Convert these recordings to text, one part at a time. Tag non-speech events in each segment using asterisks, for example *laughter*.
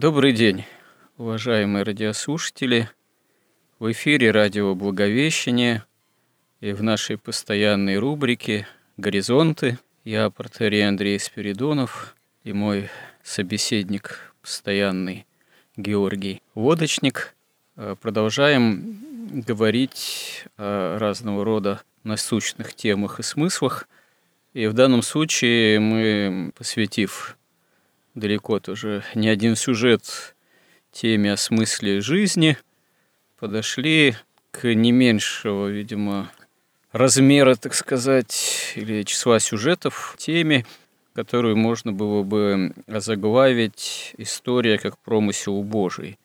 Добрый день, уважаемые радиослушатели. В эфире радио «Благовещение» и в нашей постоянной рубрике «Горизонты» я, протерей Андрей Спиридонов, и мой собеседник постоянный Георгий Водочник. Э, продолжаем говорить о разного рода насущных темах и смыслах. И в данном случае мы, посвятив далеко тоже не один сюжет теме о смысле жизни, подошли к не меньшего, видимо, размера, так сказать, или числа сюжетов теме, которую можно было бы заглавить «История как промысел Божий».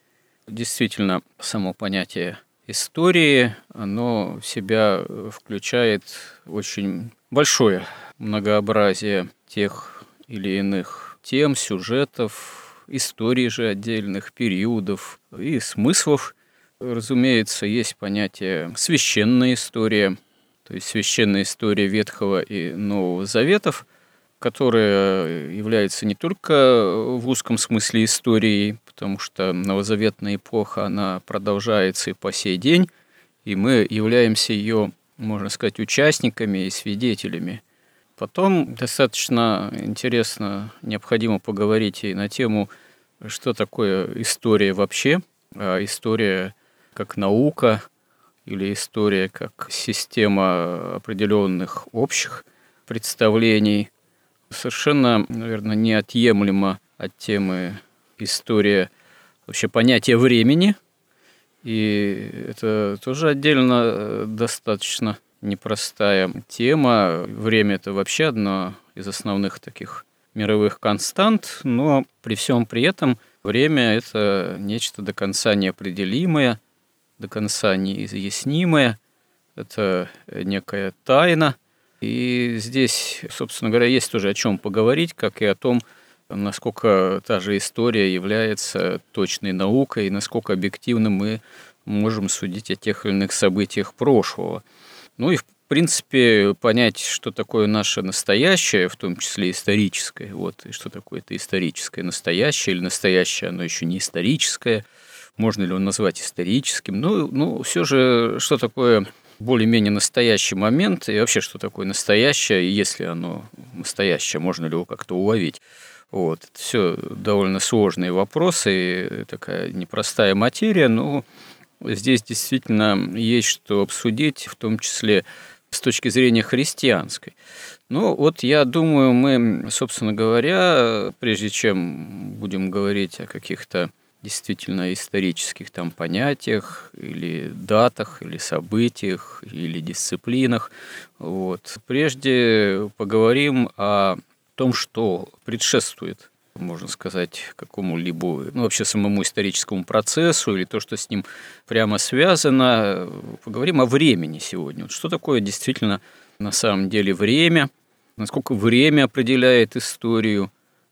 Действительно, само понятие истории, оно в себя включает очень большое многообразие тех или иных тем, сюжетов, историй же отдельных, периодов и смыслов. Разумеется, есть понятие «священная история», то есть священная история Ветхого и Нового Заветов, которая является не только в узком смысле историей, потому что новозаветная эпоха, она продолжается и по сей день, и мы являемся ее, можно сказать, участниками и свидетелями. Потом достаточно интересно, необходимо поговорить и на тему, что такое история вообще, а история как наука или история как система определенных общих представлений. Совершенно, наверное, неотъемлемо от темы история вообще понятие времени. И это тоже отдельно э, достаточно непростая тема. Время – это вообще одна из основных таких мировых констант, но при всем при этом время – это нечто до конца неопределимое, до конца неизъяснимое, это некая тайна. И здесь, собственно говоря, есть тоже о чем поговорить, как и о том, насколько та же история является точной наукой, и насколько объективно мы можем судить о тех или иных событиях прошлого – ну и, в принципе, понять, что такое наше настоящее, в том числе историческое, вот, и что такое это историческое настоящее, или настоящее, оно еще не историческое, можно ли его назвать историческим, ну, ну все же, что такое более-менее настоящий момент, и вообще, что такое настоящее, и если оно настоящее, можно ли его как-то уловить. Вот. Это все довольно сложные вопросы, такая непростая материя, но Здесь действительно есть что обсудить, в том числе с точки зрения христианской. Ну, вот я думаю, мы, собственно говоря, прежде чем будем говорить о каких-то действительно исторических там понятиях или датах, или событиях, или дисциплинах, вот, прежде поговорим о том, что предшествует можно сказать, какому-либо, ну, вообще самому историческому процессу или то, что с ним прямо связано. Поговорим о времени сегодня. Вот что такое действительно на самом деле время, насколько время определяет историю,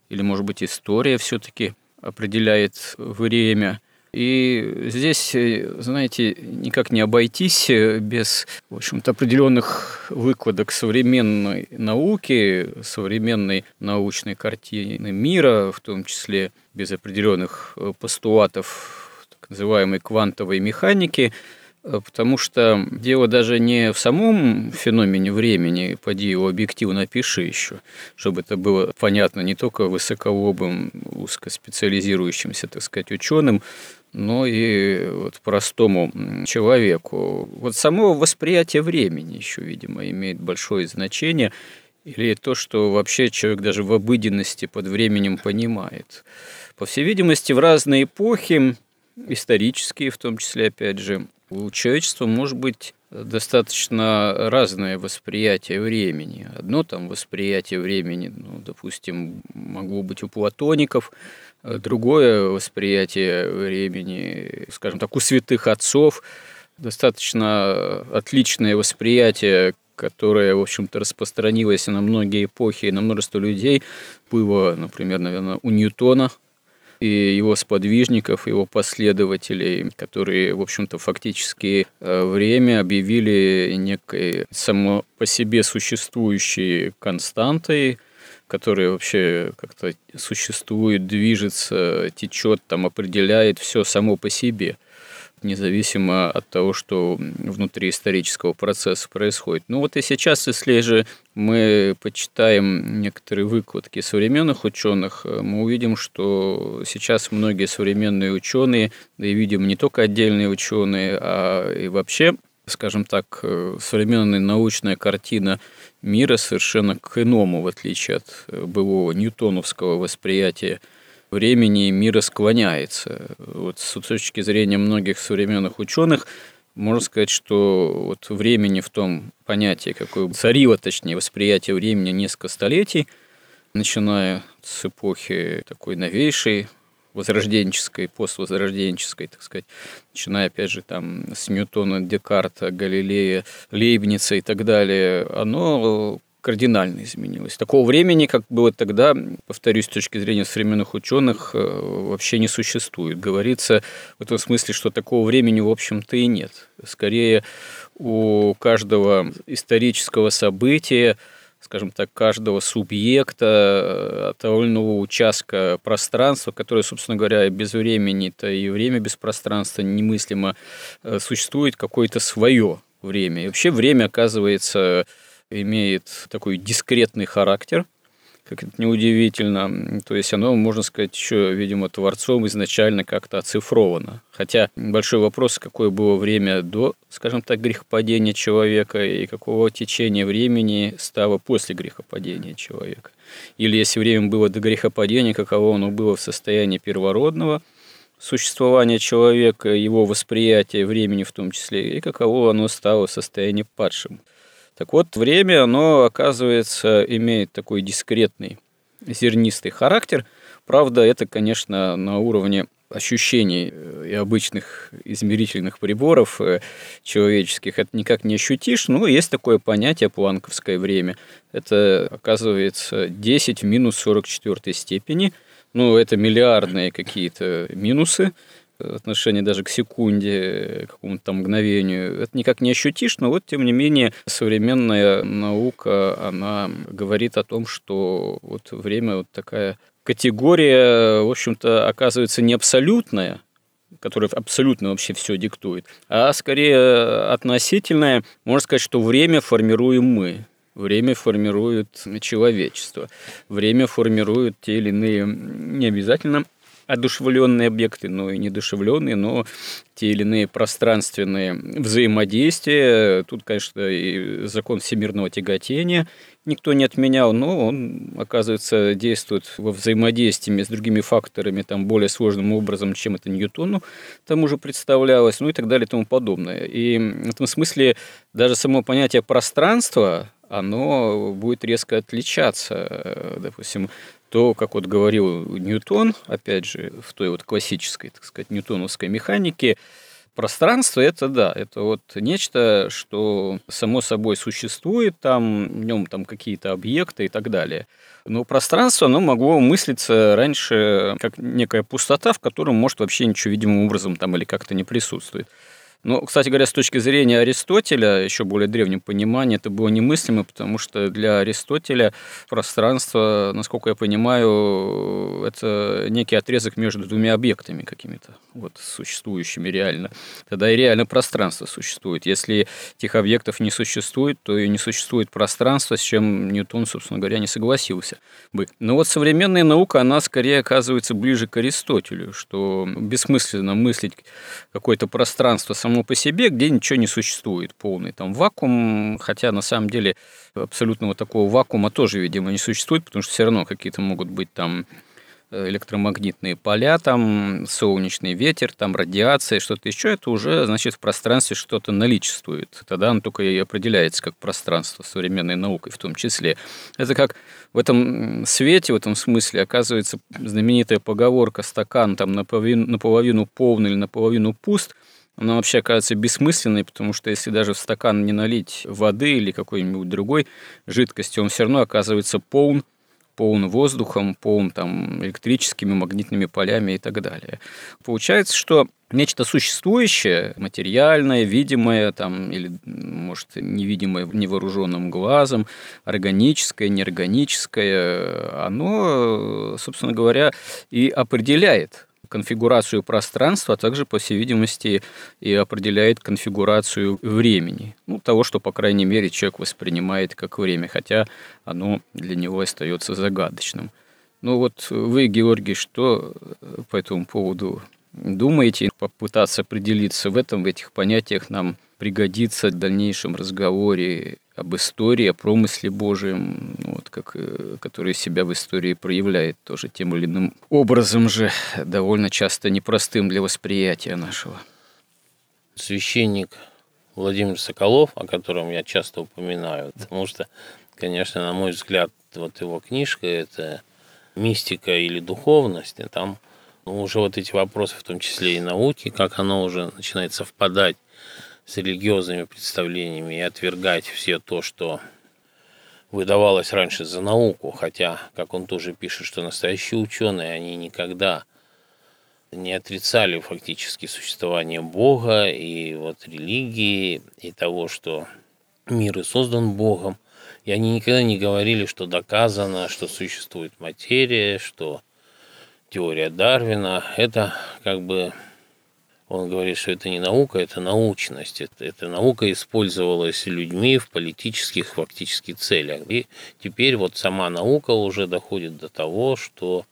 или, может быть, история все-таки определяет время – и здесь, э, знаете, никак не обойтись э, без, в общем-то, определенных выкладок современной науки, современной научной картины мира, в том числе без определенных э, постулатов так называемой квантовой механики, потому что дело даже не в самом феномене времени, поди его объективно опиши еще, чтобы это было понятно не только высоколобым, узкоспециализирующимся, так сказать, ученым, но и вот простому человеку. Вот само восприятие времени еще, видимо, имеет большое значение, или то, что вообще человек даже в обыденности под временем понимает. По всей видимости, в разные эпохи, исторические в том числе, опять же, у человечества может быть достаточно разное восприятие времени. Одно там восприятие времени, ну, допустим, могло быть у платоников, другое восприятие времени, скажем так, у святых отцов, достаточно отличное восприятие, которое, в общем-то, распространилось на многие эпохи и на множество людей, было, например, наверное, у Ньютона – и его сподвижников, его последователей, которые, в общем-то, фактически э, время объявили некой само по себе существующей константой, которая вообще как-то существует, движется, течет, там определяет все само по себе независимо от того, что внутри исторического процесса происходит. Ну вот и сейчас, если же мы почитаем некоторые выкладки современных ученых, мы увидим, что сейчас многие современные ученые, да и видим не только отдельные ученые, а и вообще скажем так, современная научная картина мира совершенно к иному, в отличие от былого ньютоновского восприятия времени мира склоняется. Вот с точки зрения многих современных ученых, можно сказать, что вот времени в том понятии, какое царило, точнее, восприятие времени несколько столетий, начиная с эпохи такой новейшей, возрожденческой, поствозрожденческой, так сказать, начиная, опять же, там, с Ньютона, Декарта, Галилея, Лейбница и так далее, оно кардинально изменилось. Такого времени, как было тогда, повторюсь, с точки зрения современных ученых, э, вообще не существует. Говорится в этом смысле, что такого времени, в общем-то, и нет. Скорее, у каждого исторического события скажем так, каждого субъекта, э, того участка пространства, которое, собственно говоря, без времени-то и время без пространства немыслимо, э, существует какое-то свое время. И вообще время, оказывается, имеет такой дискретный характер, как это неудивительно. То есть оно, можно сказать, еще, видимо, творцом изначально как-то оцифровано. Хотя большой вопрос, какое было время до, скажем так, грехопадения человека и какого течения времени стало после грехопадения человека. Или если время было до грехопадения, каково оно было в состоянии первородного существования человека, его восприятие времени в том числе, и каково оно стало в состоянии падшим. Так вот, время, оно, оказывается, имеет такой дискретный, зернистый характер. Правда, это, конечно, на уровне ощущений э, и обычных измерительных приборов э, человеческих это никак не ощутишь, но есть такое понятие планковское время. Это, оказывается, 10 в минус 44 степени. Ну, это миллиардные какие-то минусы отношение даже к секунде, к какому-то там мгновению, это никак не ощутишь, но вот, тем не менее, современная наука, она говорит о том, что вот время вот такая категория, в общем-то, оказывается не абсолютная, которая абсолютно вообще все диктует, а скорее относительная, можно сказать, что время формируем мы. Время формирует человечество. Время формирует те или иные, не обязательно одушевленные объекты, но и недушевленные, но те или иные пространственные взаимодействия. Тут, конечно, и закон всемирного тяготения никто не отменял, но он, оказывается, действует во взаимодействии с другими факторами там, более сложным образом, чем это Ньютону тому же представлялось, ну и так далее и тому подобное. И в этом смысле даже само понятие пространства, оно будет резко отличаться. Допустим, то, как вот говорил Ньютон, опять же, в той вот классической, так сказать, ньютоновской механике, пространство это да, это вот нечто, что само собой существует, там в нем там какие-то объекты и так далее. Но пространство, оно могло мыслиться раньше как некая пустота, в котором может вообще ничего видимым образом там или как-то не присутствует. Ну, кстати говоря, с точки зрения Аристотеля, еще более древнем понимании, это было немыслимо, потому что для Аристотеля пространство, насколько я понимаю, это некий отрезок между двумя объектами какими-то, вот, существующими реально. Тогда и реально пространство существует. Если этих объектов не существует, то и не существует пространство, с чем Ньютон, собственно говоря, не согласился бы. Но вот современная наука, она скорее оказывается ближе к Аристотелю, что бессмысленно мыслить какое-то пространство само само по себе, где ничего не существует, полный там вакуум, хотя на самом деле абсолютного такого вакуума тоже, видимо, не существует, потому что все равно какие-то могут быть там электромагнитные поля, там солнечный ветер, там радиация, что-то еще, это уже, значит, в пространстве что-то наличествует. Тогда оно только и определяется как пространство современной наукой в том числе. Это как в этом свете, в этом смысле, оказывается, знаменитая поговорка «стакан там наполовину, наполовину полный или наполовину пуст», она вообще оказывается бессмысленной, потому что если даже в стакан не налить воды или какой-нибудь другой жидкости, он все равно оказывается полн полн воздухом, полн там, электрическими, магнитными полями и так далее. Получается, что нечто существующее, материальное, видимое, там, или, может, невидимое невооруженным глазом, органическое, неорганическое, оно, собственно говоря, и определяет конфигурацию пространства, а также, по всей видимости, и определяет конфигурацию времени. Ну, того, что, по крайней мере, человек воспринимает как время, хотя оно для него остается загадочным. Ну вот вы, Георгий, что по этому поводу думаете? Попытаться определиться в этом, в этих понятиях нам пригодится в дальнейшем разговоре об истории, о промысле Божьем, ну, вот, как, э, который себя в истории проявляет тоже тем или иным образом же, довольно часто непростым для восприятия нашего. Священник Владимир Соколов, о котором я часто упоминаю, потому что, конечно, на мой взгляд, вот его книжка – это мистика или духовность, и там ну, уже вот эти вопросы, в том числе и науки, как оно уже начинает совпадать с религиозными представлениями и отвергать все то, что выдавалось раньше за науку, хотя, как он тоже пишет, что настоящие ученые, они никогда не отрицали фактически существование Бога и вот религии, и того, что мир и создан Богом. И они никогда не говорили, что доказано, что существует материя, что теория Дарвина – это как бы он говорит, что это не наука, это научность. Это, эта наука использовалась людьми в политических фактически целях. И теперь вот сама наука уже доходит до того, что,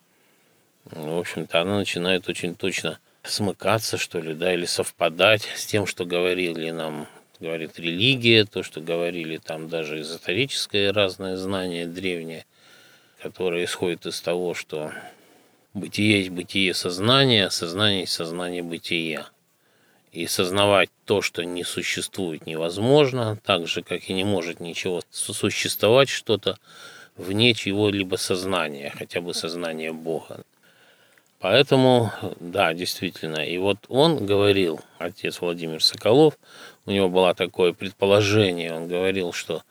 в общем-то, она начинает очень точно смыкаться, что ли, да, или совпадать с тем, что говорили нам, говорит религия, то, что говорили там даже эзотерическое разное знание древнее, которое исходит из того, что Бытие есть бытие сознания, сознание есть сознание бытия. И сознавать то, что не существует, невозможно, так же, как и не может ничего существовать что-то вне чего-либо сознания, хотя бы сознания Бога. Поэтому, да, действительно. И вот он говорил, отец Владимир Соколов, у него было такое предположение, он говорил, что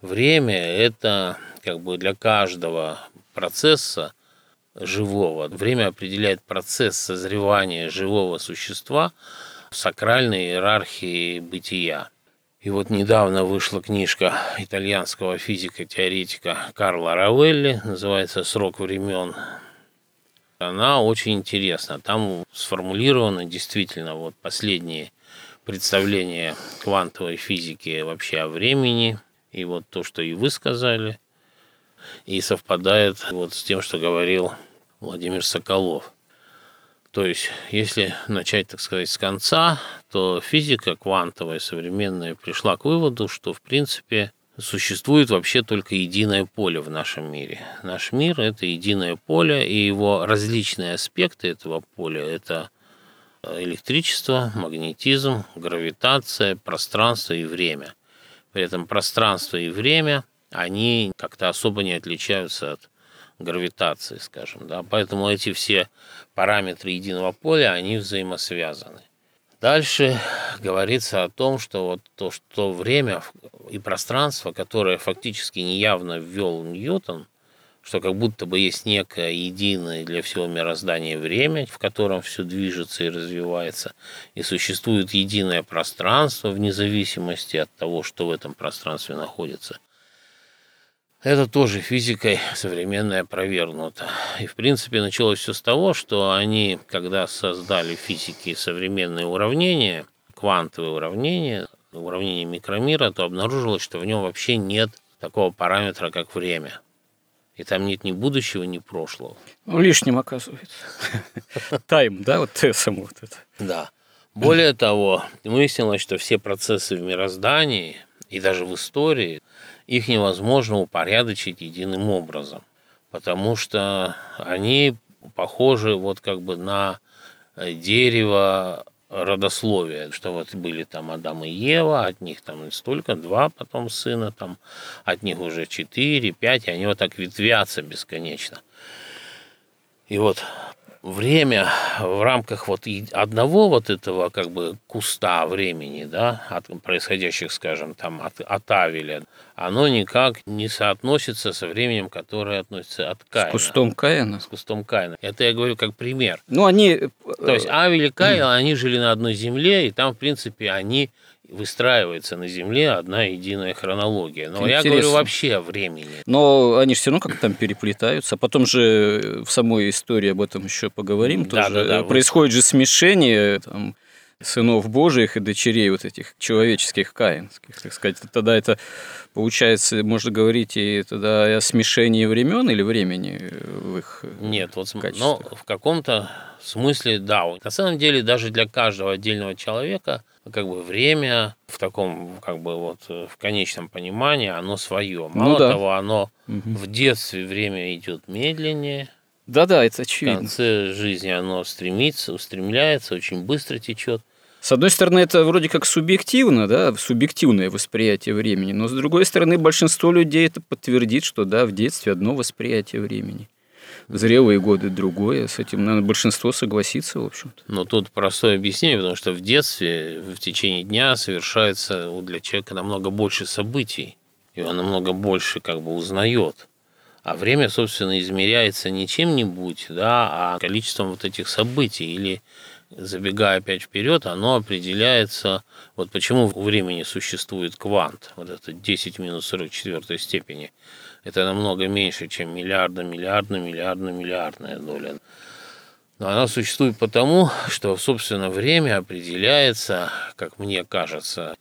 время – это как бы для каждого процесса живого. Время определяет процесс созревания живого существа в сакральной иерархии бытия. И вот недавно вышла книжка итальянского физика-теоретика Карла Равелли, называется «Срок времен». Она очень интересна. Там сформулированы действительно вот последние представления квантовой физики вообще о времени. И вот то, что и вы сказали, и совпадает вот с тем, что говорил Владимир Соколов. То есть, если начать, так сказать, с конца, то физика квантовая современная пришла к выводу, что, в принципе, существует вообще только единое поле в нашем мире. Наш мир – это единое поле, и его различные аспекты этого поля – это электричество, магнетизм, гравитация, пространство и время. При этом пространство и время – они как-то особо не отличаются от гравитации, скажем. Да? Поэтому эти все параметры единого поля, они взаимосвязаны. Дальше говорится о том, что вот то, что время и пространство, которое фактически неявно ввел Ньютон, что как будто бы есть некое единое для всего мироздания время, в котором все движется и развивается, и существует единое пространство вне зависимости от того, что в этом пространстве находится – это тоже физикой современной опровергнуто. И, в принципе, началось все с того, что они, когда создали физики современные уравнения, квантовые уравнения, уравнение микромира, то обнаружилось, что в нем вообще нет такого параметра, как время. И там нет ни будущего, ни прошлого. Ну, лишним оказывается. *laughs* Тайм, да, вот само вот это. Да. Более того, выяснилось, что все процессы в мироздании и даже в истории – их невозможно упорядочить единым образом, потому что они похожи вот как бы на э, дерево родословия, что вот были там Адам и Ева, от них там столько, два потом сына, там от них уже четыре, пять, и они вот так ветвятся бесконечно. И вот время в рамках вот одного вот этого как бы куста времени, да, от происходящих, скажем, там от, от Авеля, оно никак не соотносится со временем, которое относится от Каина. С кустом Каина? С кустом Каина. Это я говорю как пример. Ну, они... Э, То есть Авель и Каин, *clears throat* они жили на одной земле, и там, в принципе, они выстраивается на Земле одна единая хронология. Но Интересно. я говорю вообще о времени. Но они же все равно как там переплетаются. Потом же в самой истории об этом еще поговорим. Да, тоже да, да. Происходит же смешение там, сынов Божиих и дочерей вот этих человеческих каинских, так сказать. Тогда это получается, можно говорить и тогда о смешении времен или времени в их Нет, вот но в каком-то смысле, да. На самом деле, даже для каждого отдельного человека как бы время в таком, как бы вот в конечном понимании, оно свое. Ну Мало ну, да. того, оно угу. в детстве время идет медленнее. Да-да, это очевидно. В конце жизни оно стремится, устремляется, очень быстро течет. С одной стороны, это вроде как субъективно, да, субъективное восприятие времени, но с другой стороны, большинство людей это подтвердит, что да, в детстве одно восприятие времени в зрелые годы другое. С этим, наверное, большинство согласится, в общем-то. Но тут простое объяснение, потому что в детстве, в течение дня совершается для человека намного больше событий, и он намного больше как бы узнает. А время, собственно, измеряется не чем-нибудь, да, а количеством вот этих событий. Или, забегая опять вперед, оно определяется, вот почему у времени существует квант, вот это 10 минус 44 степени – это намного меньше, чем миллиарда, миллиардная, миллиардная, миллиардная доля. Но она существует потому, что, собственно, время определяется, как мне кажется,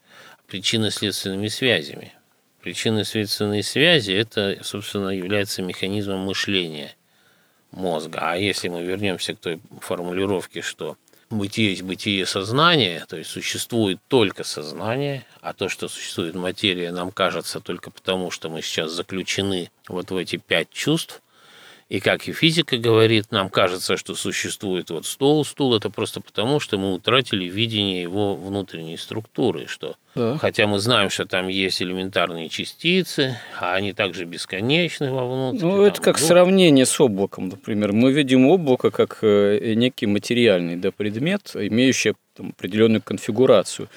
причинно-следственными связями. Причинно-следственные связи – это, собственно, является механизмом мышления мозга. А если мы вернемся к той формулировке, что бытие есть бытие сознания, то есть существует только сознание, а то, что существует материя, нам кажется только потому, что мы сейчас заключены вот в эти пять чувств. И как и физика говорит, нам кажется, что существует вот стол, стул, это просто потому, что мы утратили видение его внутренней структуры, что да. хотя мы знаем, что там есть элементарные частицы, а они также бесконечны вовнутрь. Ну, это как дух. сравнение с облаком, например. Мы видим облако как э, некий материальный да, предмет, имеющий там, определенную конфигурацию.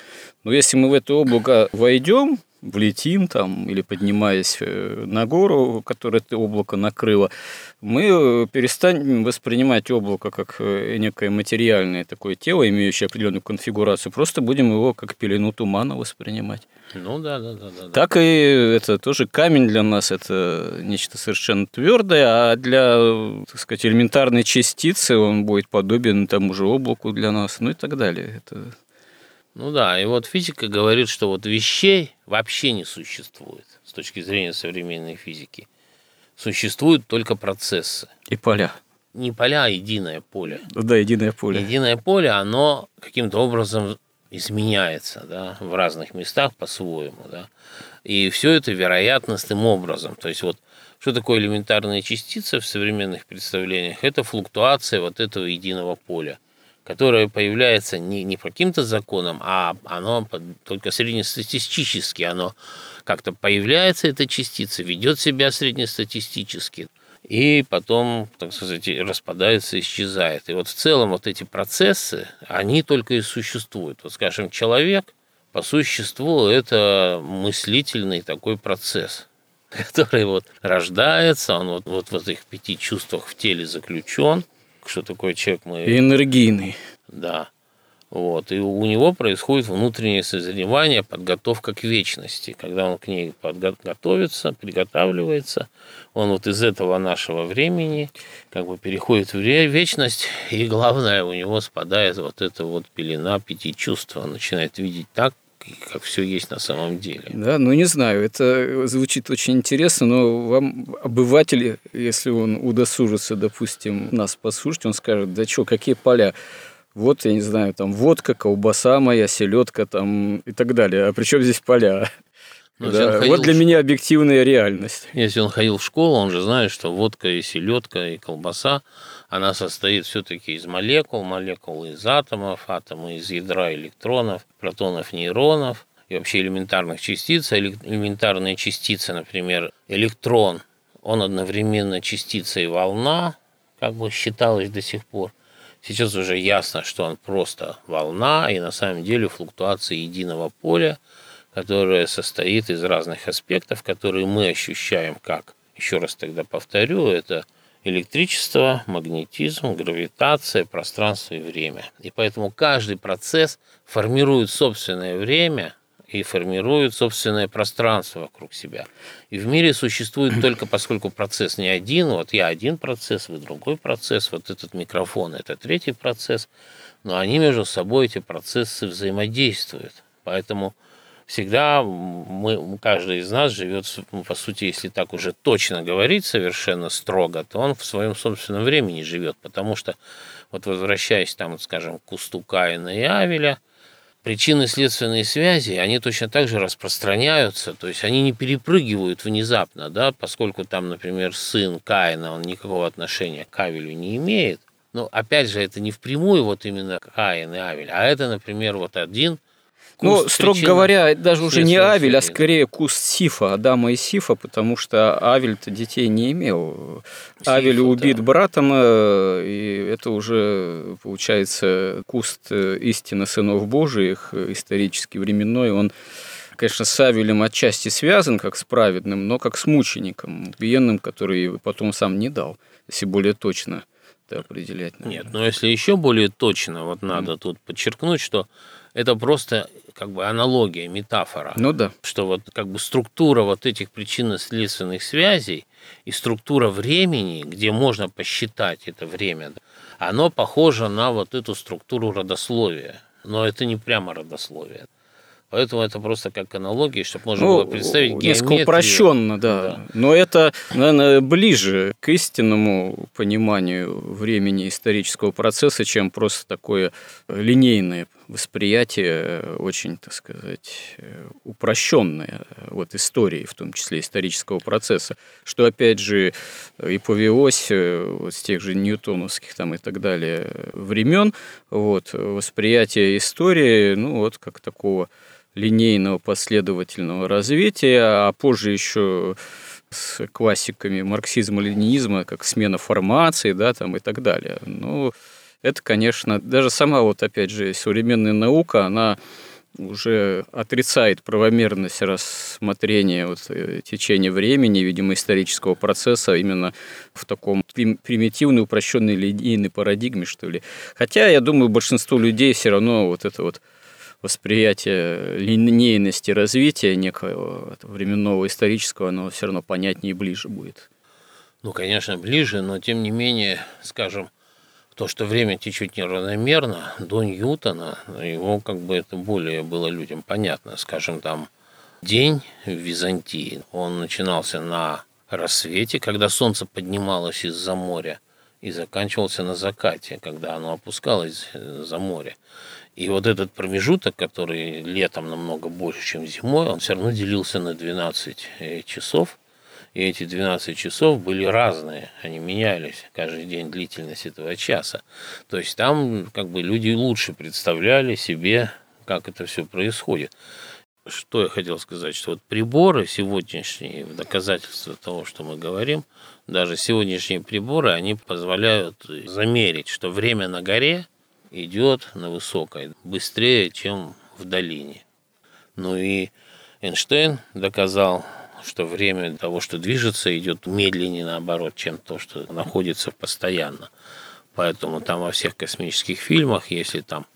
Но если мы в это облако войдем, влетим там или поднимаясь э, на гору, которое это облако накрыло, мы э, перестанем воспринимать облако как э, некое материальное такое тело, имеющее определенную конфигурацию, просто будем его как пелену тумана воспринимать. Ну да, да, да, да. Так и это тоже камень для нас это нечто совершенно твердое, а для, так сказать, элементарной частицы он будет подобен тому же облаку для нас, ну и так далее. Это ну да, и вот физика говорит, что вот вещей вообще не существует с точки зрения современной физики. Существуют только процессы. И поля. Не поля, а единое поле. Да, единое поле. Единое поле, оно каким-то образом изменяется да, в разных местах по-своему. Да. И все это вероятностным образом. То есть вот что такое элементарная частица в современных представлениях? Это флуктуация вот этого единого поля которое появляется не, не по каким-то законам, а оно только среднестатистически, оно как-то появляется, эта частица, ведет себя среднестатистически, и потом, так сказать, распадается, исчезает. И вот в целом вот эти процессы, они только и существуют. Вот, скажем, человек по существу это мыслительный такой процесс, *laughs* который вот рождается, он вот, вот в этих пяти чувствах в теле заключен, что такое человек мы... Энергийный. Да. Вот. И у него происходит внутреннее созревание, подготовка к вечности. Когда он к ней подготовится, приготавливается, он вот из этого нашего времени как бы переходит в вечность, и главное, у него спадает вот эта вот пелена пяти чувств. Он начинает видеть так, как все есть на самом деле. Да, ну не знаю, это звучит очень интересно, но вам обыватель, если он удосужится, допустим, нас послушать, он скажет, да что, какие поля? Вот, я не знаю, там водка, колбаса моя, селедка там и так далее. А при чем здесь поля? Ну, да, вот для меня объективная реальность. Если он ходил в школу, он же знает, что водка и селедка и колбаса, она состоит все-таки из молекул, молекул из атомов, атомы из ядра электронов, протонов, нейронов и вообще элементарных частиц. Элементарные частицы, например, электрон, он одновременно частица и волна, как бы считалось до сих пор. Сейчас уже ясно, что он просто волна и на самом деле флуктуация единого поля – которая состоит из разных аспектов, которые мы ощущаем как, еще раз тогда повторю, это электричество, магнетизм, гравитация, пространство и время. И поэтому каждый процесс формирует собственное время и формирует собственное пространство вокруг себя. И в мире существует только поскольку процесс не один, вот я один процесс, вы другой процесс, вот этот микрофон – это третий процесс, но они между собой, эти процессы взаимодействуют. Поэтому всегда мы, каждый из нас живет, по сути, если так уже точно говорить совершенно строго, то он в своем собственном времени живет, потому что, вот возвращаясь там, скажем, к кусту Каина и Авеля, причины следственные связи, они точно так же распространяются, то есть они не перепрыгивают внезапно, да, поскольку там, например, сын Каина, он никакого отношения к Авелю не имеет, но опять же, это не впрямую вот именно Каин и Авель, а это, например, вот один – ну, строго говоря, даже уже не Авель, а скорее куст Сифа, Адама и Сифа, потому что Авель-то детей не имел. Сифа, Авель убит да. братом, э, и это уже, получается, куст э, истины сынов Божиих, э, исторически временной, он конечно, с Авелем отчасти связан, как с праведным, но как с мучеником, убиенным, который потом сам не дал, если более точно это определять. Наверное. Нет, но если еще более точно, вот надо mm. тут подчеркнуть, что это просто как бы аналогия, метафора. Ну да. Что вот как бы структура вот этих причинно-следственных связей и структура времени, где можно посчитать это время, оно похоже на вот эту структуру родословия. Но это не прямо родословие. Поэтому это просто как аналогия, чтобы можно ну, было представить геометрию. Несколько упрощенно, да. да. Но это, наверное, ближе к истинному пониманию времени исторического процесса, чем просто такое линейное восприятие, очень, так сказать, упрощенное вот истории, в том числе исторического процесса, что, опять же, и повелось вот с тех же ньютоновских там и так далее времен, вот, восприятие истории, ну, вот как такого линейного последовательного развития, а позже еще с классиками марксизма-ленинизма, как смена формации, да, там и так далее. Ну, это, конечно, даже сама вот, опять же, современная наука, она уже отрицает правомерность рассмотрения вот, э, течения времени, видимо, исторического процесса именно в таком примитивной, упрощенной линейной парадигме, что ли. Хотя, я думаю, большинство людей все равно вот это вот восприятие линейности развития некого временного исторического, оно все равно понятнее и ближе будет. Ну, конечно, ближе, но тем не менее, скажем, то, что время течет неравномерно, до Ньютона, его как бы это более было людям понятно. Скажем, там день в Византии, он начинался на рассвете, когда солнце поднималось из-за моря, и заканчивался на закате, когда оно опускалось за море. И вот этот промежуток, который летом намного больше, чем зимой, он все равно делился на 12 э, часов. И эти 12 часов были разные, они менялись каждый день длительность этого часа. То есть там как бы люди лучше представляли себе, как это все происходит. Что я хотел сказать, что вот приборы сегодняшние, в доказательство того, что мы говорим, даже сегодняшние приборы, они позволяют замерить, что время на горе – идет на высокой быстрее, чем в долине. Ну и Эйнштейн доказал, что время того, что движется, идет медленнее наоборот, чем то, что находится постоянно. Поэтому там во всех космических фильмах, если там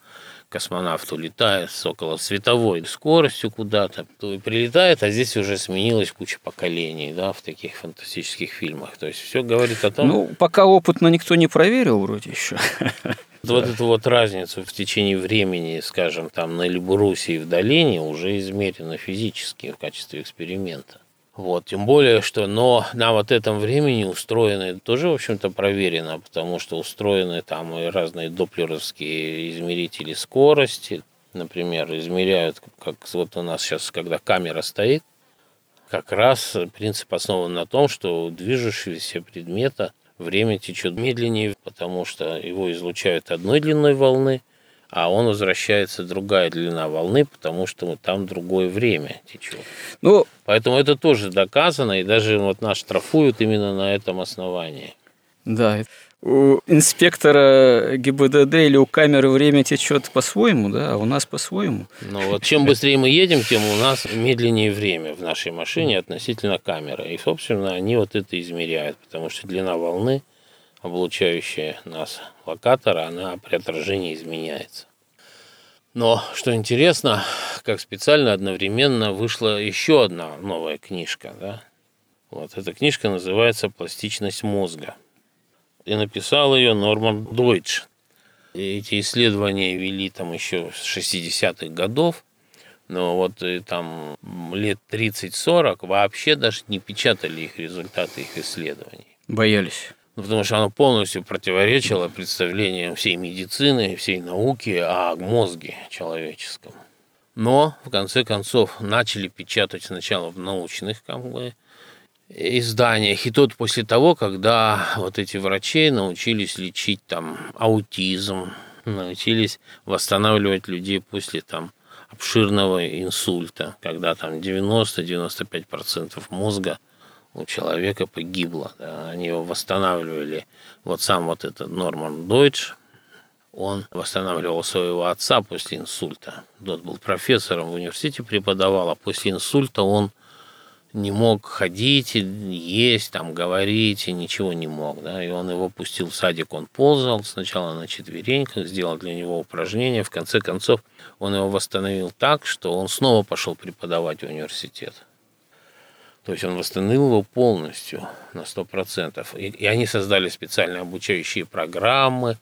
космонавт улетает с около световой скоростью куда-то, то и прилетает, а здесь уже сменилась куча поколений, да, в таких фантастических фильмах. То есть все говорит о том... Ну, пока опытно никто не проверил вроде еще. *laughs* Вот эту вот разницу в течение времени, скажем, там на Эльбрусе и в долине уже измерена физически в качестве эксперимента. Вот, тем более, что, но на вот этом времени устроены, тоже, в общем-то, проверено, потому что устроены там и разные доплеровские измерители скорости, например, измеряют, как вот у нас сейчас, когда камера стоит, как раз принцип основан на том, что движущегося предмета время течет медленнее, потому что его излучают одной длиной волны, а он возвращается другая длина волны, потому что там другое время течет. Ну, Поэтому это тоже доказано, и даже вот нас штрафуют именно на этом основании. Да, у инспектора ГИБДД или у камеры время течет по-своему, да, а у нас по-своему. Ну вот чем быстрее мы едем, тем у нас медленнее время в нашей машине относительно камеры. И, собственно, они вот это измеряют, потому что длина волны, облучающая нас локатора, она при отражении изменяется. Но, что интересно, как специально одновременно вышла еще одна новая книжка. Да? Вот эта книжка называется «Пластичность мозга» и написал ее Норман Дойч. Эти исследования вели там еще с 60-х годов, но вот э, там лет 30-40 вообще даже не печатали их результаты их исследований. Боялись. Ну, потому что оно полностью противоречило представлениям всей медицины, всей науки о мозге человеческом. Но, в конце концов, начали печатать сначала в научных как бы, изданиях. И тот после того, когда вот эти врачи научились лечить там аутизм, научились восстанавливать людей после там обширного инсульта, когда там 90-95% мозга у человека погибло. Да, они его восстанавливали. Вот сам вот этот Норман Дойч, он восстанавливал своего отца после инсульта. Тот был профессором в университете, преподавал, а после инсульта он не мог ходить, есть, там, говорить, и ничего не мог. Да? И он его пустил в садик, он ползал сначала на четвереньках, сделал для него упражнения. В конце концов, он его восстановил так, что он снова пошел преподавать в университет. То есть он восстановил его полностью на 100%. И, и они создали специальные обучающие программы,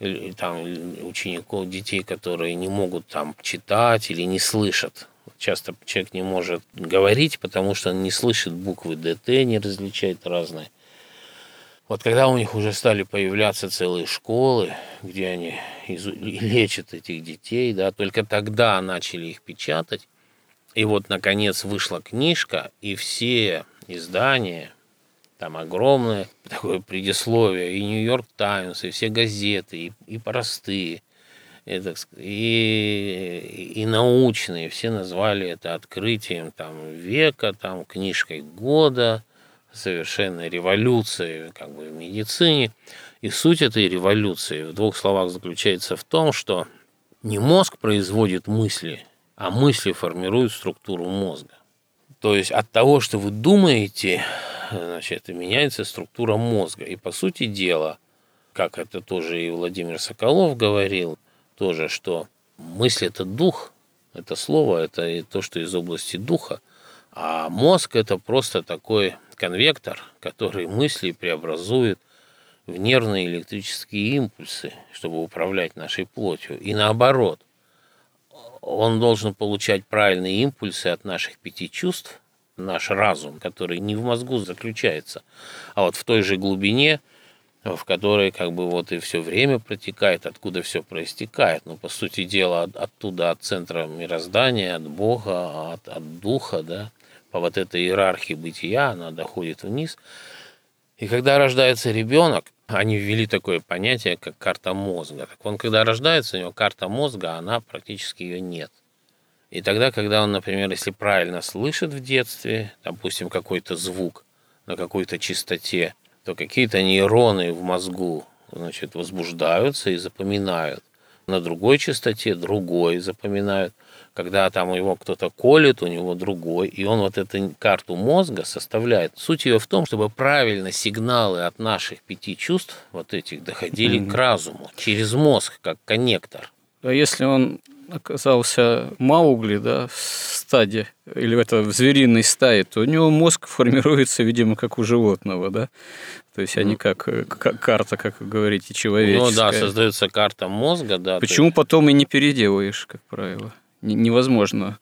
и, там учеников, детей, которые не могут там читать или не слышат Часто человек не может говорить, потому что он не слышит буквы ДТ, не различает разные. Вот когда у них уже стали появляться целые школы, где они лечат этих детей, да, только тогда начали их печатать. И вот, наконец, вышла книжка, и все издания, там огромное *laughs* такое предисловие, и Нью-Йорк Таймс, и все газеты, и, и простые, и, и научные, все назвали это открытием там, века, там, книжкой года, совершенно революцией как бы, в медицине. И суть этой революции в двух словах заключается в том, что не мозг производит мысли, а мысли формируют структуру мозга. То есть от того, что вы думаете, значит, меняется структура мозга. И по сути дела, как это тоже и Владимир Соколов говорил, тоже, что мысль – это дух, это слово, это то, что из области духа, а мозг – это просто такой конвектор, который мысли преобразует в нервные электрические импульсы, чтобы управлять нашей плотью. И наоборот, он должен получать правильные импульсы от наших пяти чувств, наш разум, который не в мозгу заключается, а вот в той же глубине – в которой как бы вот и все время протекает, откуда все проистекает. Но, по сути дела, от, оттуда, от центра мироздания, от Бога, от, от Духа, да, по вот этой иерархии бытия она доходит вниз. И когда рождается ребенок, они ввели такое понятие, как карта мозга. Так он, когда рождается, у него карта мозга, она практически ее нет. И тогда, когда он, например, если правильно слышит в детстве, допустим, какой-то звук на какой-то частоте, то какие-то нейроны в мозгу значит, возбуждаются и запоминают. На другой частоте другой запоминают. Когда там его кто-то колет, у него другой, и он вот эту карту мозга составляет. Суть ее в том, чтобы правильно сигналы от наших пяти чувств, вот этих, доходили mm-hmm. к разуму, через мозг, как коннектор. А если он оказался Маугли, да, в стаде, или в, это, в звериной стае, то у него мозг формируется, видимо, как у животного, да? То есть они как, как карта, как вы говорите, человеческая. Ну да, создается карта мозга, да. Почему есть... потом и не переделаешь, как правило? Невозможно.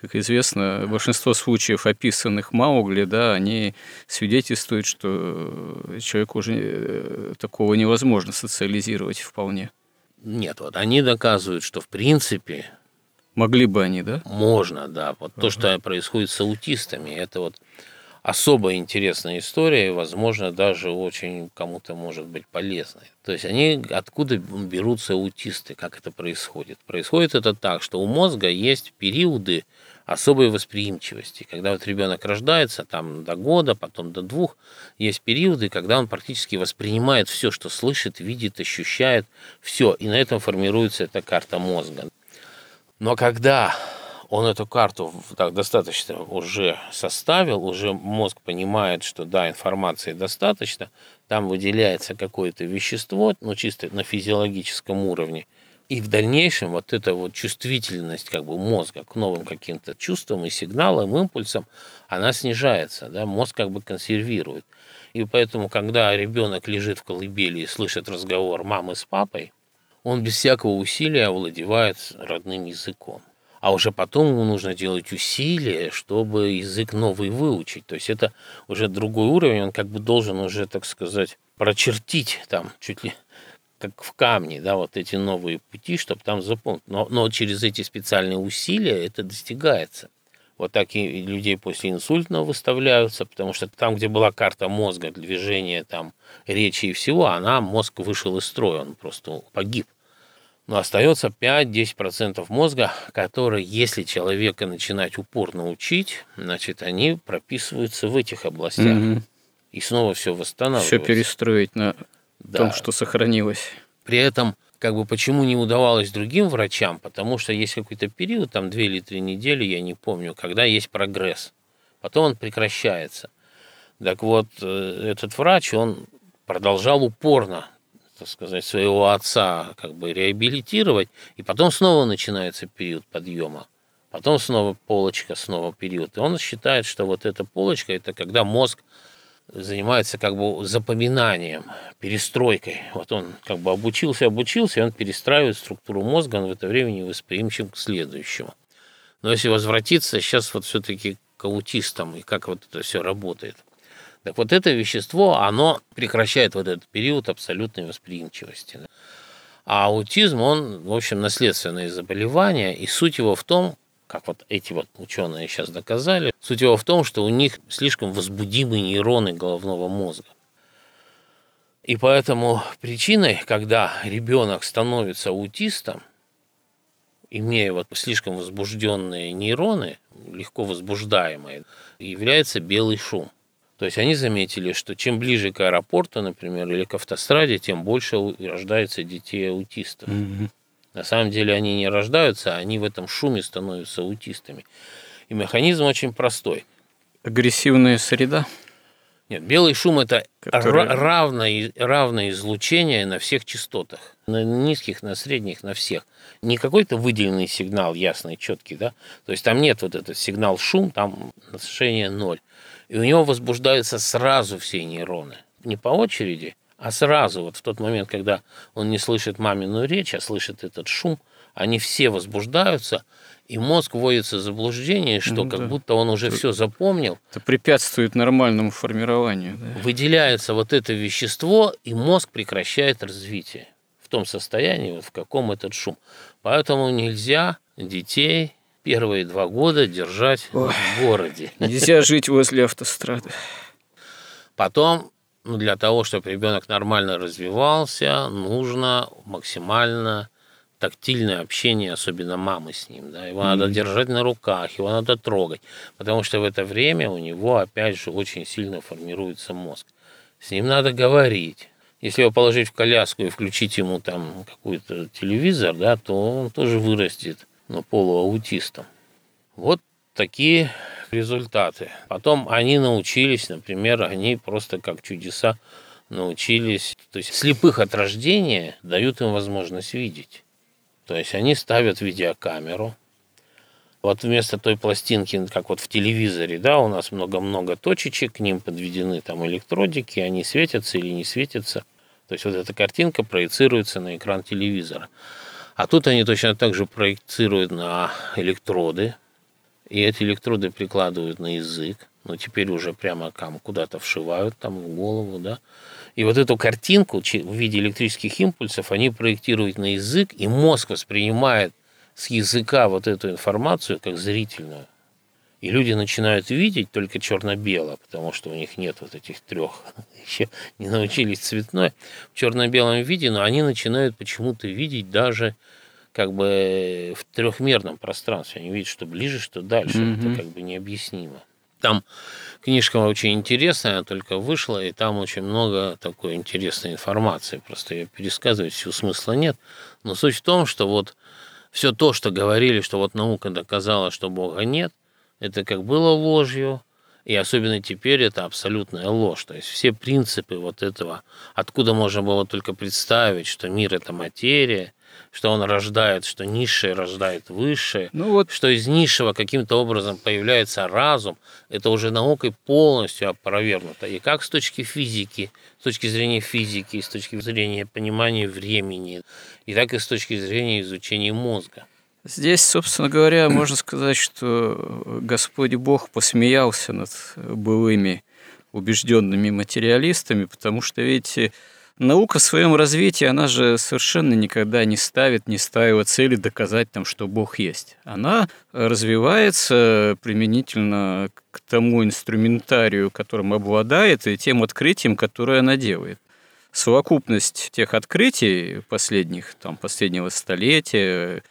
Как известно, большинство случаев, описанных Маугли, да, они свидетельствуют, что человеку уже э, такого невозможно социализировать вполне. Нет, вот они доказывают, что в принципе Могли бы они, да? Можно, да. Вот uh-huh. то, что происходит с аутистами, это вот особо интересная история и, возможно, даже очень кому-то может быть полезной. То есть они откуда берутся аутисты, как это происходит? Происходит это так, что у мозга есть периоды особой восприимчивости. Когда вот ребенок рождается, там до года, потом до двух, есть периоды, когда он практически воспринимает все, что слышит, видит, ощущает, все, и на этом формируется эта карта мозга. Но когда он эту карту так, достаточно уже составил, уже мозг понимает, что да, информации достаточно, там выделяется какое-то вещество, ну чисто на физиологическом уровне, и в дальнейшем вот эта вот чувствительность как бы мозга к новым каким-то чувствам и сигналам, импульсам, она снижается, да, мозг как бы консервирует. И поэтому, когда ребенок лежит в колыбели и слышит разговор мамы с папой, он без всякого усилия овладевает родным языком. А уже потом ему нужно делать усилия, чтобы язык новый выучить. То есть это уже другой уровень, он как бы должен уже, так сказать, прочертить там чуть ли как в камне, да, вот эти новые пути, чтобы там запомнить. Но, но через эти специальные усилия это достигается. Вот так и людей после инсультного выставляются, потому что там, где была карта мозга, движения, там, речи и всего, она, мозг вышел из строя, он просто погиб. Но остается 5-10% мозга, которые, если человека начинать упорно учить, значит, они прописываются в этих областях. Угу. И снова все восстанавливается. Все перестроить на да. том, что сохранилось. При этом, как бы, почему не удавалось другим врачам? Потому что есть какой-то период, там две или три недели, я не помню, когда есть прогресс. Потом он прекращается. Так вот, э, этот врач, он продолжал упорно так сказать, своего отца как бы реабилитировать, и потом снова начинается период подъема. Потом снова полочка, снова период. И он считает, что вот эта полочка – это когда мозг занимается как бы запоминанием, перестройкой. Вот он как бы обучился, обучился, и он перестраивает структуру мозга, он в это время не восприимчив к следующему. Но если возвратиться сейчас вот все-таки к аутистам и как вот это все работает – так вот это вещество, оно прекращает вот этот период абсолютной восприимчивости. А аутизм, он, в общем, наследственное заболевание, и суть его в том, как вот эти вот ученые сейчас доказали, суть его в том, что у них слишком возбудимые нейроны головного мозга. И поэтому причиной, когда ребенок становится аутистом, имея вот слишком возбужденные нейроны, легко возбуждаемые, является белый шум. То есть они заметили, что чем ближе к аэропорту, например, или к автостраде, тем больше рождается детей аутистов. Угу. На самом деле они не рождаются, они в этом шуме становятся аутистами. И механизм очень простой. Агрессивная среда? Нет, белый шум это Который... равное, равное излучение на всех частотах. На низких, на средних, на всех. Не какой-то выделенный сигнал ясный, четкий, да? То есть там нет вот этот сигнал шум, там отношение ноль и у него возбуждаются сразу все нейроны. Не по очереди, а сразу, вот в тот момент, когда он не слышит мамину речь, а слышит этот шум, они все возбуждаются, и мозг вводится в заблуждение, что ну, как да. будто он уже все запомнил. Это препятствует нормальному формированию. Да? Выделяется вот это вещество, и мозг прекращает развитие в том состоянии, вот в каком этот шум. Поэтому нельзя детей первые два года держать Ой, в городе. *laughs* Нельзя жить возле автострады. Потом, ну, для того, чтобы ребенок нормально развивался, нужно максимально тактильное общение, особенно мамы с ним. Да? Его mm-hmm. надо держать на руках, его надо трогать, потому что в это время у него, опять же, очень сильно формируется мозг. С ним надо говорить. Если его положить в коляску и включить ему там какой-то телевизор, да, то он тоже вырастет ну, полуаутистом. Вот такие результаты. Потом они научились, например, они просто как чудеса научились, то есть слепых от рождения дают им возможность видеть. То есть они ставят видеокамеру, вот вместо той пластинки, как вот в телевизоре, да, у нас много-много точечек, к ним подведены там электродики, они светятся или не светятся. То есть вот эта картинка проецируется на экран телевизора. А тут они точно так же проецируют на электроды, и эти электроды прикладывают на язык, но теперь уже прямо там куда-то вшивают там в голову, да. И вот эту картинку в виде электрических импульсов они проектируют на язык, и мозг воспринимает с языка вот эту информацию как зрительную. И люди начинают видеть только черно-бело, потому что у них нет вот этих трех, *laughs* еще не научились цветной в черно-белом виде, но они начинают почему-то видеть даже как бы в трехмерном пространстве. Они видят, что ближе, что дальше. Mm-hmm. Это как бы необъяснимо. Там книжка очень интересная, только вышла, и там очень много такой интересной информации. Просто ее пересказывать всего смысла нет. Но суть в том, что вот все то, что говорили, что вот наука доказала, что Бога нет, это как было ложью, и особенно теперь это абсолютная ложь. То есть все принципы вот этого, откуда можно было только представить, что мир – это материя, что он рождает, что низшее рождает высшее, ну вот. что из низшего каким-то образом появляется разум, это уже наукой полностью опровергнуто. И как с точки физики, с точки зрения физики, с точки зрения понимания времени, и так и с точки зрения изучения мозга. Здесь, собственно говоря, *clears throat* можно сказать, что Господь Бог посмеялся над былыми убежденными материалистами, потому что, видите, наука в своем развитии, она же совершенно никогда не ставит, не ставила цели доказать там, что Бог есть. Она развивается применительно к тому инструментарию, которым обладает, и тем открытиям, которые она делает. Совокупность тех открытий последних, там, последнего столетия,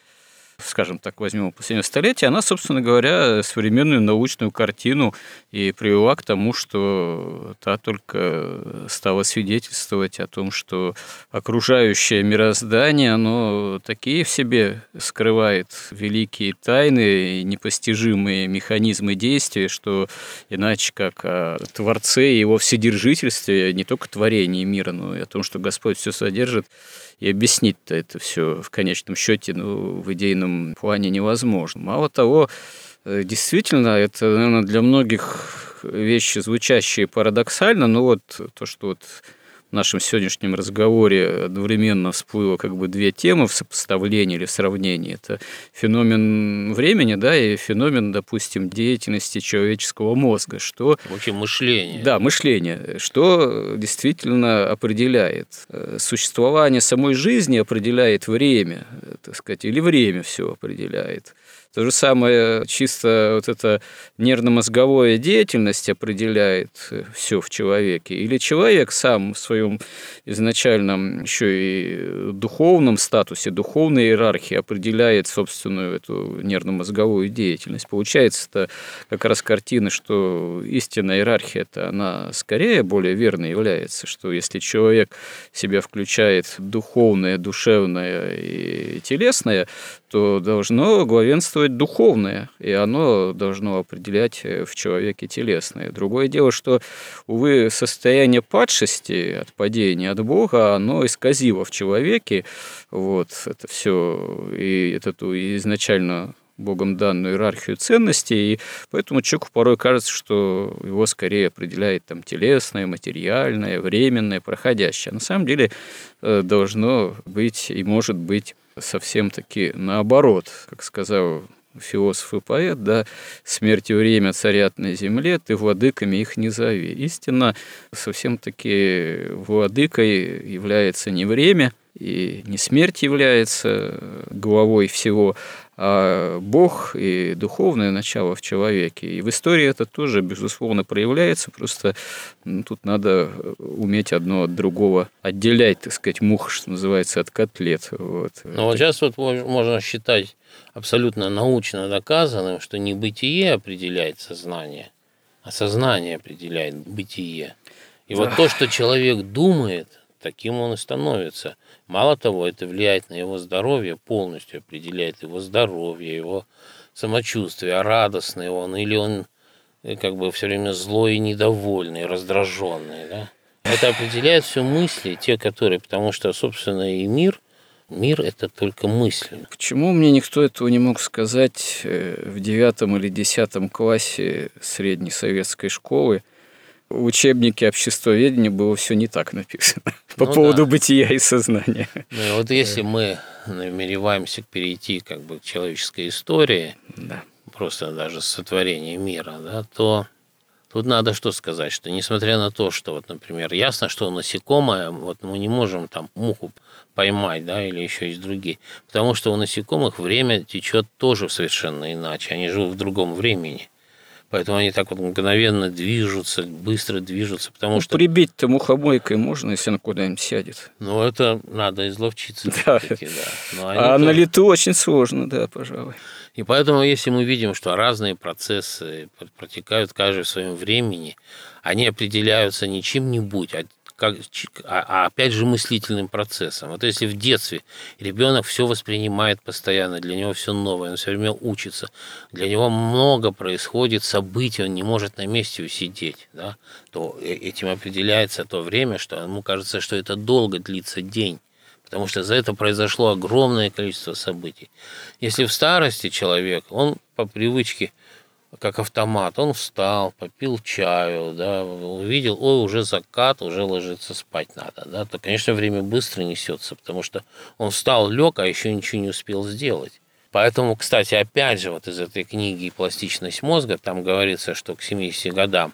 скажем так, возьмем последнее столетие, она, собственно говоря, современную научную картину и привела к тому, что та только стала свидетельствовать о том, что окружающее мироздание, оно такие в себе скрывает великие тайны и непостижимые механизмы действия, что иначе как о Творце и его вседержительстве, не только творении мира, но и о том, что Господь все содержит, и объяснить-то это все в конечном счете ну, в идейном плане невозможно. Мало того, э, действительно, это, наверное, для многих вещи, звучащие парадоксально, но вот то, что вот нашем сегодняшнем разговоре одновременно всплыло как бы две темы в сопоставлении или в сравнении. Это феномен времени, да, и феномен, допустим, деятельности человеческого мозга, что... Вообще мышление. Да, мышление, что действительно определяет. Э, существование самой жизни определяет время, так сказать, или время все определяет. То же самое чисто вот эта нервно-мозговая деятельность определяет э, все в человеке. Или человек сам в своем изначальном еще и духовном статусе, духовной иерархии определяет собственную эту нервно-мозговую деятельность. Получается это как раз картина, что истинная иерархия-то она скорее более верной является, что если человек себя включает духовное, душевное и телесное, то должно главенствовать духовное, и оно должно определять э, в человеке телесное. Другое дело, что, увы, состояние падшести от падения от Бога, оно исказило в человеке вот это все, и эту изначально Богом данную иерархию ценностей, и поэтому человеку порой кажется, что его скорее определяет там телесное, материальное, временное, проходящее. На самом деле э, должно быть и может быть совсем-таки наоборот, как сказал философ и поэт, да, смерть и время царят на земле, ты владыками их не зови. Истинно, совсем-таки владыкой является не время, и не смерть является главой всего, Бог и духовное начало в человеке. И в истории это тоже, безусловно, проявляется, просто ну, тут надо уметь одно от другого отделять, так сказать, мух, что называется, от котлет. Вот. Ну вот сейчас вот можно считать абсолютно научно доказанным, что не бытие определяет сознание, а сознание определяет бытие. И вот то, что человек думает, таким он и становится – Мало того, это влияет на его здоровье, полностью определяет его здоровье, его самочувствие, радостный он или он э, как бы все время злой и недовольный, раздраженный. Да? Это определяет все мысли, те, которые, потому что, собственно, и мир, мир – это только мысли. Почему мне никто этого не мог сказать э, в девятом или десятом классе средней советской школы – в учебнике обществоведения было все не так написано *laughs* по ну, поводу да. бытия и сознания. Ну вот если мы намереваемся перейти как бы к человеческой истории, да. просто даже сотворения мира, да, то Тут надо что сказать, что несмотря на то, что, вот, например, ясно, что насекомое, вот мы не можем там муху поймать, да, или еще есть другие, потому что у насекомых время течет тоже совершенно иначе, они живут в другом времени. Поэтому они так вот мгновенно движутся, быстро движутся, потому ну, что... Прибить-то мухомойкой можно, если она куда-нибудь сядет. Ну, это надо изловчиться. Да. да. А на лету очень сложно, да, пожалуй. И поэтому, если мы видим, что разные процессы протекают каждый в своем времени, они определяются не чем-нибудь, а как, а, а опять же мыслительным процессом. Вот если в детстве ребенок все воспринимает постоянно, для него все новое, он все время учится, для него много происходит событий, он не может на месте усидеть, да, то э, этим определяется то время, что ему кажется, что это долго длится день потому что за это произошло огромное количество событий. Если в старости человек, он по привычке – как автомат. Он встал, попил чаю, да, увидел, ой, уже закат, уже ложиться спать надо, да, то, конечно, время быстро несется, потому что он встал, лег, а еще ничего не успел сделать. Поэтому, кстати, опять же, вот из этой книги «Пластичность мозга» там говорится, что к 70 годам,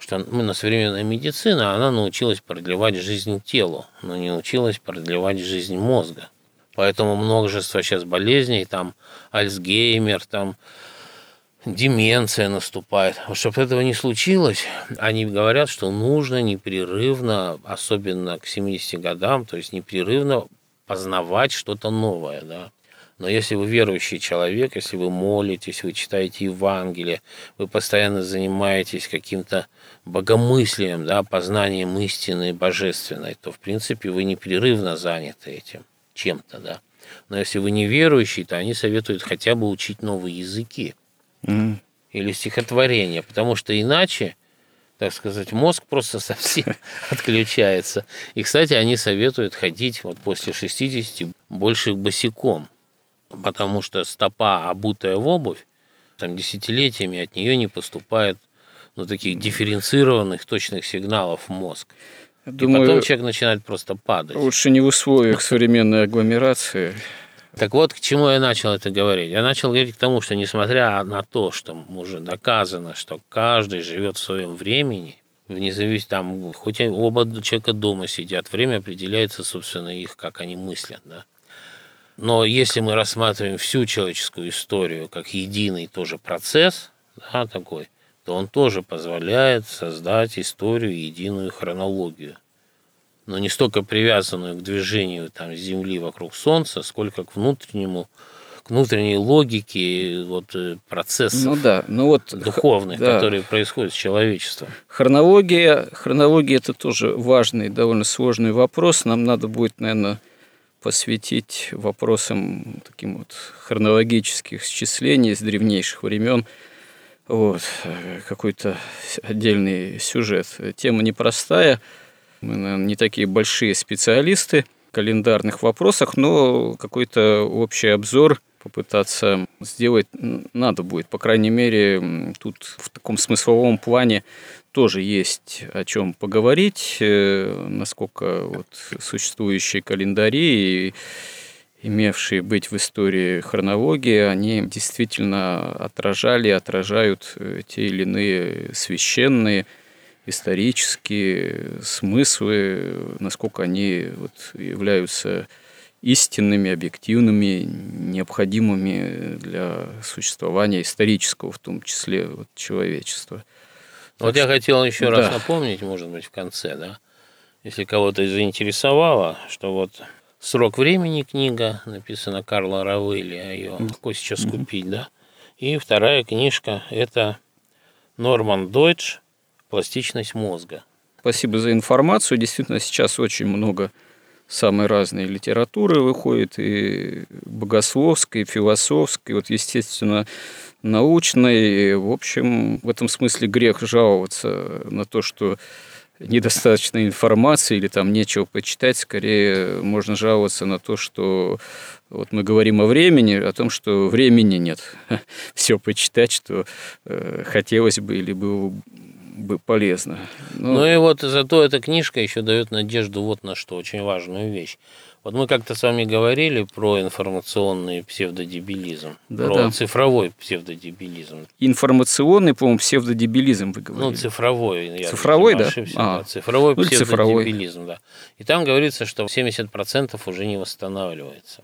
что именно современная медицина, она научилась продлевать жизнь телу, но не научилась продлевать жизнь мозга. Поэтому множество сейчас болезней, там Альцгеймер, там деменция наступает. Чтобы этого не случилось, они говорят, что нужно непрерывно, особенно к 70 годам, то есть непрерывно познавать что-то новое. Да? Но если вы верующий человек, если вы молитесь, вы читаете Евангелие, вы постоянно занимаетесь каким-то богомыслием, да, познанием истины божественной, то, в принципе, вы непрерывно заняты этим чем-то. Да? Но если вы не верующий, то они советуют хотя бы учить новые языки mm. или стихотворение, потому что иначе, так сказать, мозг просто *laughs* совсем отключается. И, кстати, они советуют ходить вот после 60 больше босиком, потому что стопа, обутая в обувь, там десятилетиями от нее не поступает ну, таких дифференцированных точных сигналов в мозг. Думаю, и потом человек начинает просто падать. Лучше не в условиях современной агломерации так вот, к чему я начал это говорить? Я начал говорить к тому, что несмотря на то, что уже доказано, что каждый живет в своем времени, вне зависимости, там, хоть оба человека дома сидят, время определяется, собственно, их, как они мыслят, да. Но если мы рассматриваем всю человеческую историю как единый тоже процесс, да, такой, то он тоже позволяет создать историю, единую хронологию – но не столько привязанную к движению там, Земли вокруг Солнца, сколько к внутреннему к внутренней логике вот, э, процесс ну, да. ну, вот, духовный, да. который происходит с человечеством. Хронология, хронология – это тоже важный, довольно сложный вопрос. Нам надо будет, наверное, посвятить вопросам таким вот хронологических счислений с древнейших времен вот, э, какой-то отдельный сюжет. Тема непростая – мы, наверное, не такие большие специалисты в календарных вопросах, но какой-то общий обзор попытаться сделать надо будет. По крайней мере, тут в таком смысловом плане тоже есть о чем поговорить, э, насколько вот существующие календари и имевшие быть в истории хронологии, они действительно отражали, отражают э, те или иные священные исторические смыслы, насколько они вот являются истинными, объективными, необходимыми для существования исторического, в том числе вот, человечества. Вот я хотел еще да. раз напомнить, может быть, в конце, да, если кого-то заинтересовало, что вот «Срок времени» книга, написана Карла Равелли, а ее легко сейчас купить, да, и вторая книжка – это Норман Дойдж пластичность мозга. Спасибо за информацию. Действительно, сейчас очень много самой разной литературы выходит, и богословской, и философской, вот, естественно, научной. И, в общем, в этом смысле грех жаловаться на то, что недостаточно информации или там нечего почитать, скорее можно жаловаться на то, что вот мы говорим о времени, о том, что времени нет. *laughs* Все почитать, что э, хотелось бы или было бы полезно. Но... Ну и вот зато эта книжка еще дает надежду вот на что, очень важную вещь. Вот мы как-то с вами говорили про информационный псевдодебилизм, Да, про да. цифровой псевдодебилизм. Информационный, по-моему, псевдодебилизм вы говорили. Ну, цифровой. Я, Цифровой, да? ошибся, А. да. Цифровой Ну, или цифровой. псевдодебилизм, да. И там говорится, что 70% уже не восстанавливается.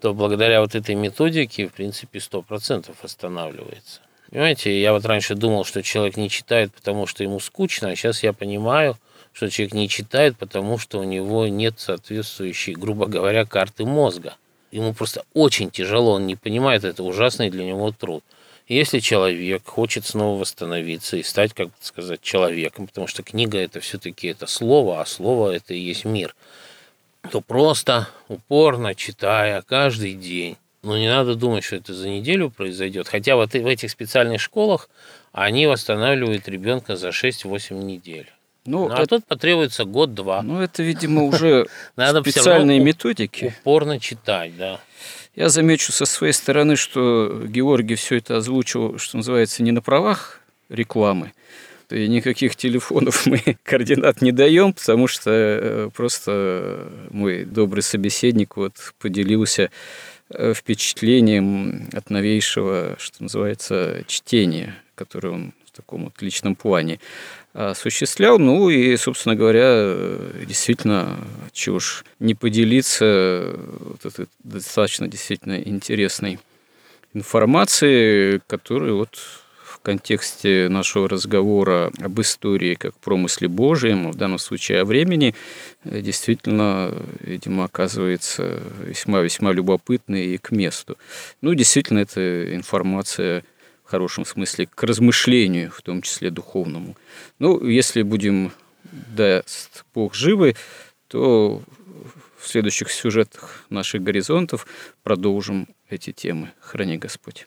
То благодаря вот этой методике, в принципе, 100% восстанавливается. Понимаете, я вот раньше думал, что человек не читает, потому что ему скучно, а сейчас я понимаю, что человек не читает, потому что у него нет соответствующей, грубо говоря, карты мозга. Ему просто очень тяжело, он не понимает, это ужасный для него труд. Если человек хочет снова восстановиться и стать, как бы сказать, человеком, потому что книга это все-таки это слово, а слово это и есть мир, то просто упорно читая каждый день. Но не надо думать, что это за неделю произойдет. Хотя вот в этих специальных школах они восстанавливают ребенка за 6-8 недель. Ну, Ну, а это, тут потребуется год-два. ну, это, видимо, уже *laughs* Надо специальные методики. Упорно читать, да. Я замечу со своей стороны, что Георгий все это озвучил, что называется, не на правах рекламы. И никаких телефонов *laughs* мы координат не даем, потому что э, просто мой добрый собеседник вот поделился э, впечатлением от новейшего, что называется, чтения, которое он в таком вот личном плане осуществлял. Ну и, собственно говоря, э, действительно, чего уж не поделиться э, вот этой достаточно действительно интересной информацией, которую вот контексте нашего разговора об истории как промысле Божьем, в данном случае о времени, э, действительно, видимо, оказывается весьма-весьма любопытной и к месту. Ну, действительно, это информация в хорошем смысле к размышлению, в том числе духовному. Ну, если будем, даст Бог живы, то в следующих сюжетах наших горизонтов продолжим эти темы. Храни Господь.